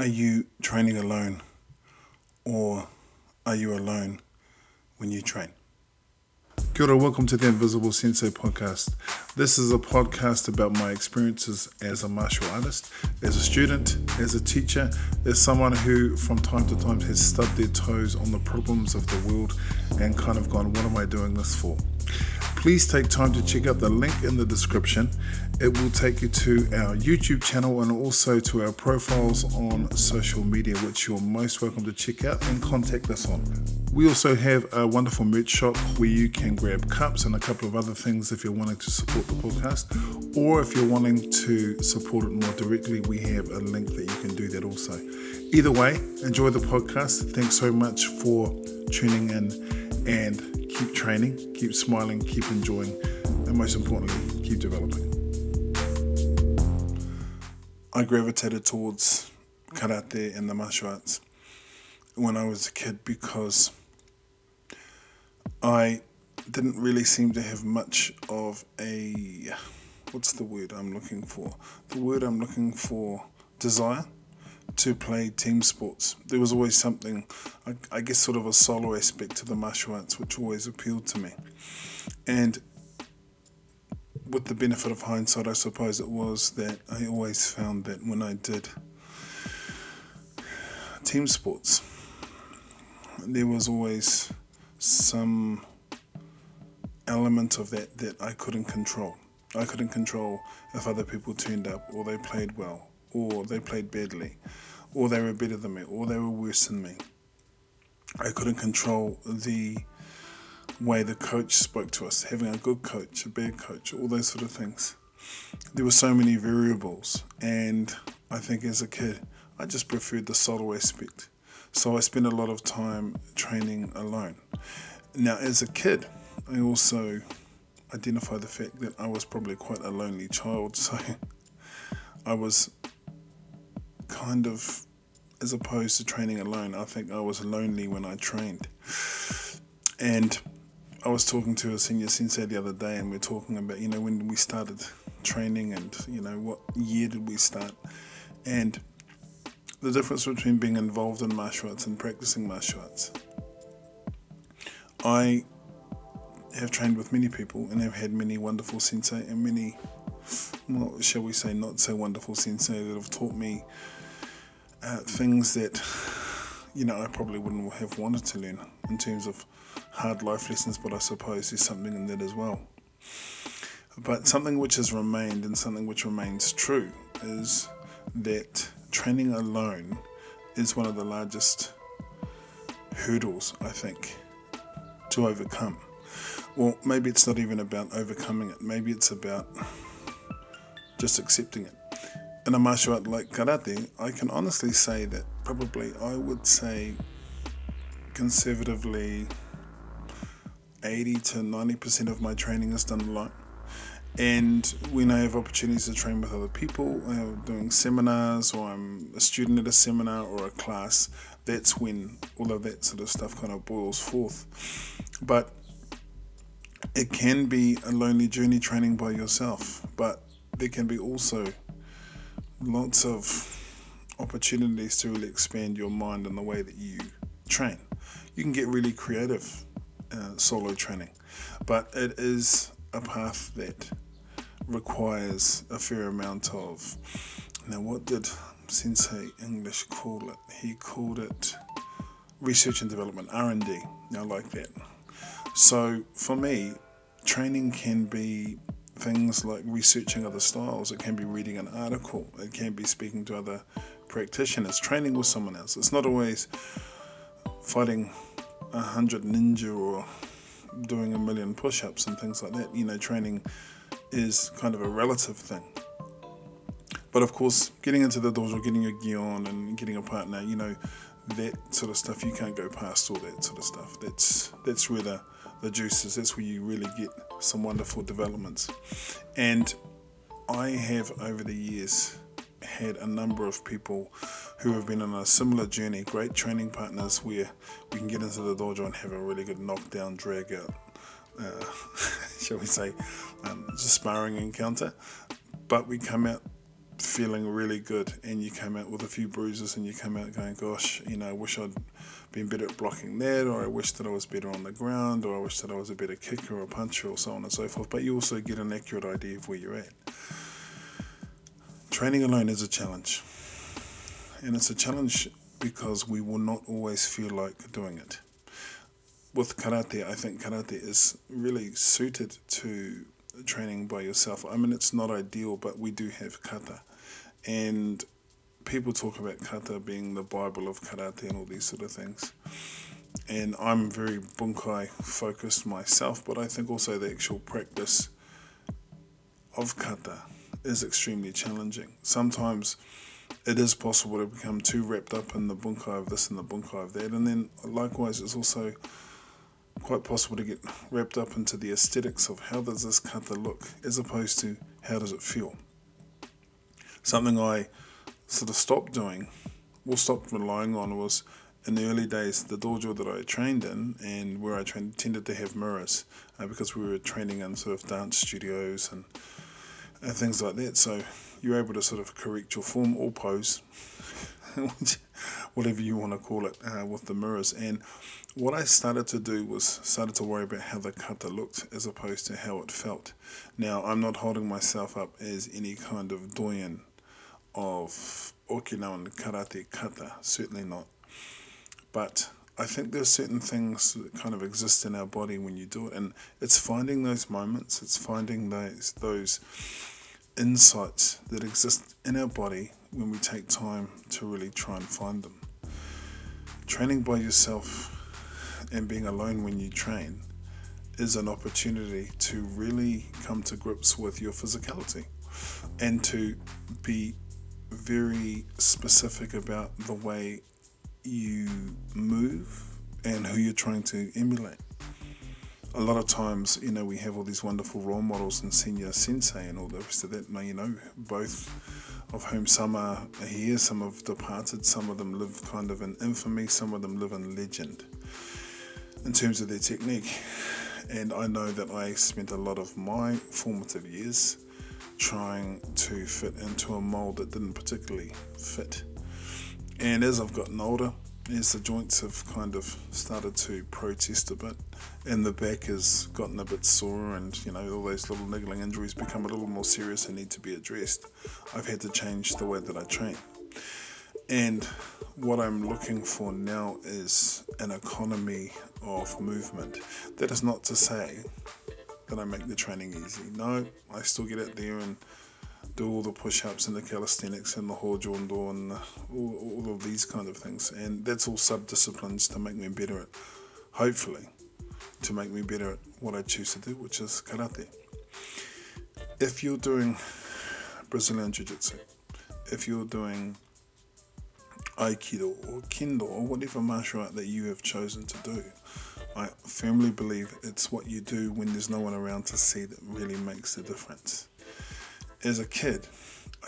Are you training alone or are you alone when you train? Kia ora, welcome to the Invisible Sensei podcast. This is a podcast about my experiences as a martial artist, as a student, as a teacher, as someone who from time to time has stubbed their toes on the problems of the world and kind of gone, what am I doing this for? Please take time to check out the link in the description. It will take you to our YouTube channel and also to our profiles on social media, which you're most welcome to check out and contact us on. We also have a wonderful merch shop where you can grab cups and a couple of other things if you're wanting to support the podcast, or if you're wanting to support it more directly, we have a link that you can do that also. Either way, enjoy the podcast. Thanks so much for tuning in and keep training, keep smiling, keep enjoying, and most importantly, keep developing. I gravitated towards karate and the martial arts when I was a kid because I didn't really seem to have much of a what's the word I'm looking for? The word I'm looking for desire to play team sports. There was always something, I, I, guess, sort of a solo aspect to the martial arts, which always appealed to me. And with the benefit of hindsight, I suppose it was that I always found that when I did team sports, there was always some element of that that I couldn't control. I couldn't control if other people turned up or they played well or they played badly, or they were better than me, or they were worse than me. I couldn't control the way the coach spoke to us, having a good coach, a bad coach, all those sort of things. There were so many variables, and I think as a kid, I just preferred the solo aspect. So I spent a lot of time training alone. Now, as a kid, I also identify the fact that I was probably quite a lonely child, so I was kind of, as opposed to training alone, I think I was lonely when I trained. And I was talking to a senior sensei the other day, and we are talking about, you know, when we started training and, you know, what year did we start. And the difference between being involved in martial arts and practicing martial arts. I have trained with many people and have had many wonderful sensei and many, well, shall we say, not so wonderful sensei that have taught me uh, things that you know I probably wouldn't have wanted to learn in terms of hard life lessons, but I suppose there's something in that as well. But something which has remained and something which remains true is that training alone is one of the largest hurdles, I think, to overcome. Well, maybe it's not even about overcoming it, maybe it's about just accepting it in a martial art like karate, I can honestly say that probably I would say conservatively 80 to 90% of my training is done alone. And when I have opportunities to train with other people, I'm doing seminars or I'm a student at a seminar or a class, that's when all of that sort of stuff kind of boils forth. But it can be a lonely journey training by yourself, but there can be also lots of opportunities to really expand your mind and the way that you train. You can get really creative uh, solo training, but it is a path that requires a fair amount of. Now, what did Sensei English call it? He called it research and development R&D. I like that. So for me, training can be things like researching other styles, it can be reading an article, it can be speaking to other practitioners, training with someone else. It's not always fighting a hundred ninja or doing a million push ups and things like that. You know, training is kind of a relative thing. But of course, getting into the dojo, getting a gi on, and getting a partner, you know, that sort of stuff, you can't go past all that sort of stuff. That's that's where the the juices. That's where you really get some wonderful developments. And I have over the years had a number of people who have been on a similar journey, great training partners where we can get into the dojo and have a really good knockdown, drag out, uh, shall we say, um, sparring encounter. But we come out feeling really good and you came out with a few bruises and you came out going, gosh, you know, I wish I'd been better at blocking that, or I wish that I was better on the ground, or I wish that I was a better kicker or puncher, or so on and so forth. But you also get an accurate idea of where you're at. Training alone is a challenge, and it's a challenge because we will not always feel like doing it. With karate, I think karate is really suited to training by yourself. I mean, it's not ideal, but we do have kata. And people talk about kata being the Bible of karate and all these sort of things. And I'm very bunkai focused myself, but I think also the actual practice of kata is extremely challenging. Sometimes it is possible to become too wrapped up in the bunkai of this and the bunkai of that, and then likewise, it's also quite possible to get wrapped up into the aesthetics of how does this kata look as opposed to how does it feel. Something I sort of stopped doing, or stopped relying on, was in the early days the dojo that I trained in and where I trained tended to have mirrors uh, because we were training in sort of dance studios and, and things like that. So you're able to sort of correct your form or pose, whatever you want to call it, uh, with the mirrors. And what I started to do was started to worry about how the kata looked as opposed to how it felt. Now I'm not holding myself up as any kind of doyen of Okinawan karate kata, certainly not. But I think there's certain things that kind of exist in our body when you do it, and it's finding those moments, it's finding those those insights that exist in our body when we take time to really try and find them. Training by yourself and being alone when you train is an opportunity to really come to grips with your physicality and to be very specific about the way you move and who you're trying to emulate. A lot of times, you know, we have all these wonderful role models and senior sensei and all the rest of that. Now, you know, both of whom some are here, some have departed, some of them live kind of in infamy, some of them live in legend in terms of their technique. And I know that I spent a lot of my formative years trying to fit into a mold that didn't particularly fit. And as I've gotten older, as the joints have kind of started to protest a bit, and the back has gotten a bit sore, and you know, all those little niggling injuries become a little more serious and need to be addressed, I've had to change the way that I train. And what I'm looking for now is an economy of movement. That is not to say that I make the training easy. No, I still get out there and do all the push-ups and the calisthenics and the hojo undo and the, all, all of these kind of things. And that's all sub-disciplines to make me better at, hopefully, to make me better at what I choose to do, which is karate. If you're doing Brazilian Jiu-Jitsu, if you're doing Aikido or Kendo or whatever martial art that you have chosen to do, I firmly believe it's what you do when there's no one around to see that really makes the difference. As a kid,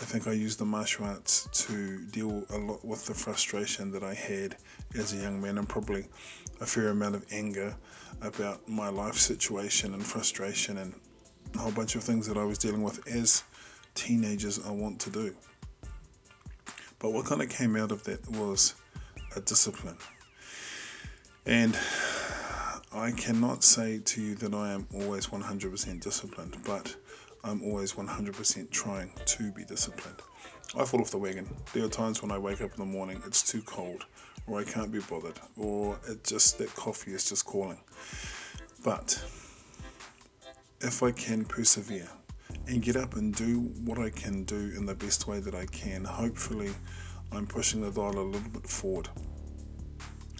I think I used the martial arts to deal a lot with the frustration that I had as a young man and probably a fair amount of anger about my life situation and frustration and a whole bunch of things that I was dealing with as teenagers I want to do. But what kind of came out of that was a discipline. And I cannot say to you that I am always 100% disciplined, but I'm always 100% trying to be disciplined. I fall off the wagon. There are times when I wake up in the morning, it's too cold, or I can't be bothered, or it just that coffee is just calling. But if I can persevere and get up and do what I can do in the best way that I can, hopefully I'm pushing the dial a little bit forward.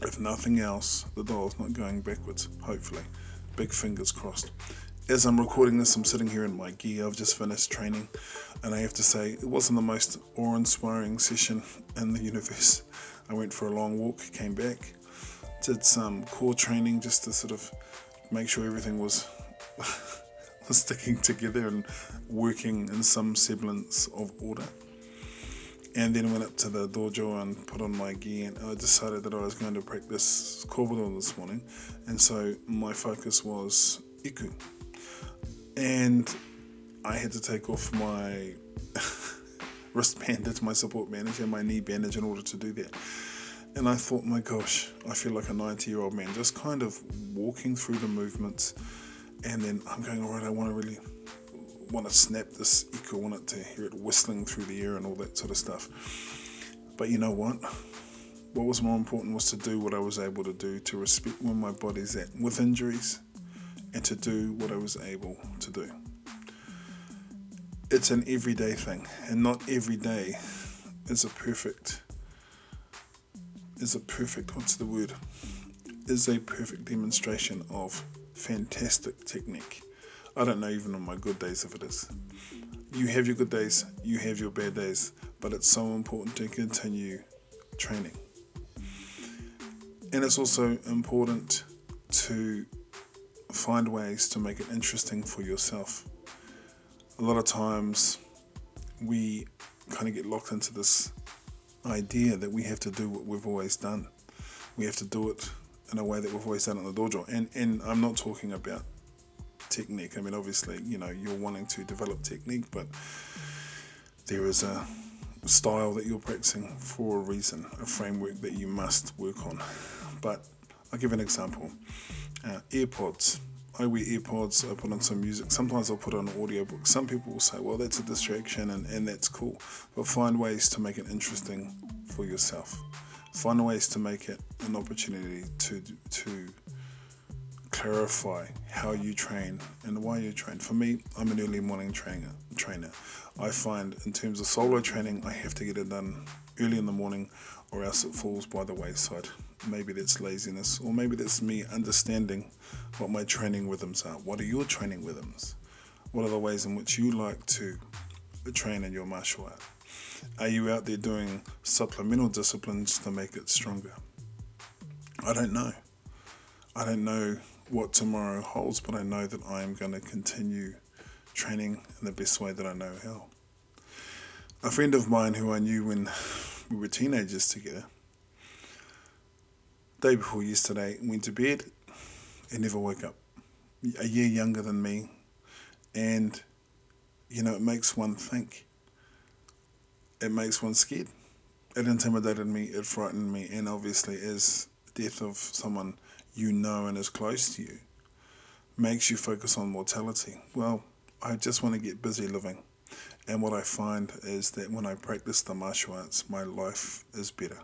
If nothing else, the dial's not going backwards, hopefully. Big fingers crossed. As I'm recording this, I'm sitting here in my gear. I've just finished training, and I have to say, it wasn't the most awe inspiring session in the universe. I went for a long walk, came back, did some core training just to sort of make sure everything was sticking together and working in some semblance of order and then went up to the dojo and put on my gear and I decided that I was going to practice kobudo this morning and so my focus was eku and I had to take off my wristband into my support bandage and my knee bandage in order to do that. And I thought, my gosh, I feel like a 90 year old man, just kind of walking through the movements. And then I'm going, all right, I want to really want to snap this eku, want it to hear it whistling through the air and all that sort of stuff. But you know what? What was more important was to do what I was able to do to respect where my body's at with injuries and to do what I was able to do. It's an everyday thing, and not every day is a perfect is a perfect what's the word is a perfect demonstration of fantastic technique. I don't know even on my good days if it is. You have your good days, you have your bad days, but it's so important to continue training. And it's also important to find ways to make it interesting for yourself. A lot of times we kind of get locked into this idea that we have to do what we've always done. We have to do it in a way that we've always done in the dojo. And and I'm not talking about technique. I mean, obviously, you know, you're wanting to develop technique, but there is a style that you're practicing for a reason, a framework that you must work on. But I'll give an example. Uh, AirPods. I wear AirPods, I put on some music. Sometimes I'll put on an audiobook. Some people will say, well, that's a distraction and, and that's cool. But find ways to make it interesting for yourself. Find ways to make it an opportunity to to clarify how you train and why you train. For me, I'm an early morning trainer. Trainer. I find in terms of solo training, I have to get it done early in the morning, or else it falls by the wayside. Maybe that's laziness, or maybe that's me understanding what my training rhythms are. What are your training rhythms? What are the ways in which you like to train in your martial art? Are you out there doing supplemental disciplines to make it stronger? I don't know. I don't know what tomorrow holds, but I know that I am going to continue training in the best way that I know how. A friend of mine who I knew when we were teenagers together, day before yesterday, went to bed and never woke up. A year younger than me, and you know, it makes one think. It makes one scared. It intimidated me, it frightened me, and obviously, as death of someone you know and is close to you makes you focus on mortality. Well, I just want to get busy living. And what I find is that when I practice the martial arts, my life is better.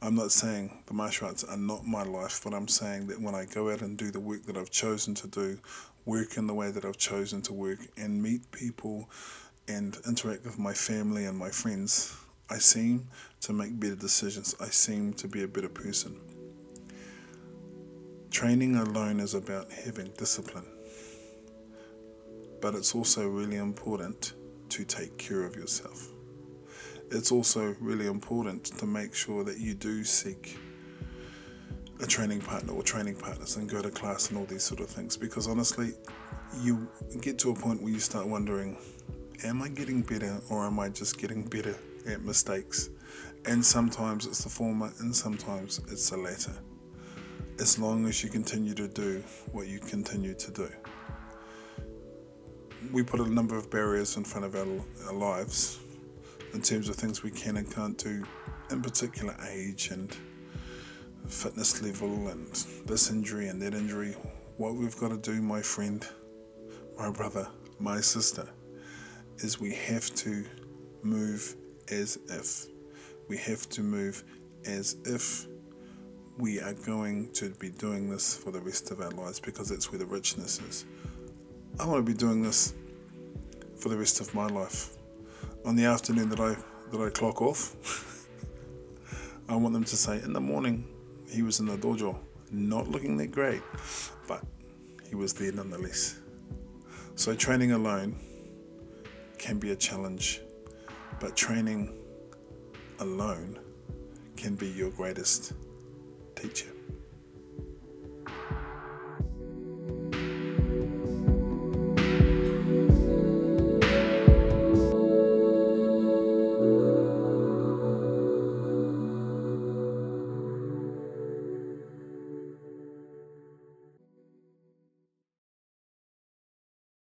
I'm not saying the martial arts are not my life, but I'm saying that when I go out and do the work that I've chosen to do, work in the way that I've chosen to work, and meet people and interact with my family and my friends, I seem to make better decisions. I seem to be a better person. Training alone is about having discipline, but it's also really important to take care of yourself. It's also really important to make sure that you do seek a training partner or training partners and go to class and all these sort of things because honestly, you get to a point where you start wondering, am I getting better or am I just getting better at mistakes? And sometimes it's the former and sometimes it's the latter as long as you continue to do what you continue to do. We put a number of barriers in front of our, our lives in terms of things we can and can't do, in particular age and fitness level and this injury and that injury. What we've got to do, my friend, my brother, my sister, is we have to move as if. We have to move as if we are going to be doing this for the rest of our lives because that's where the richness is. I want to be doing this for the rest of my life. On the afternoon that I that I clock off, I want them to say in the morning he was in the dojo, not looking that great, but he was there nonetheless. So training alone can be a challenge, but training alone can be your greatest teacher.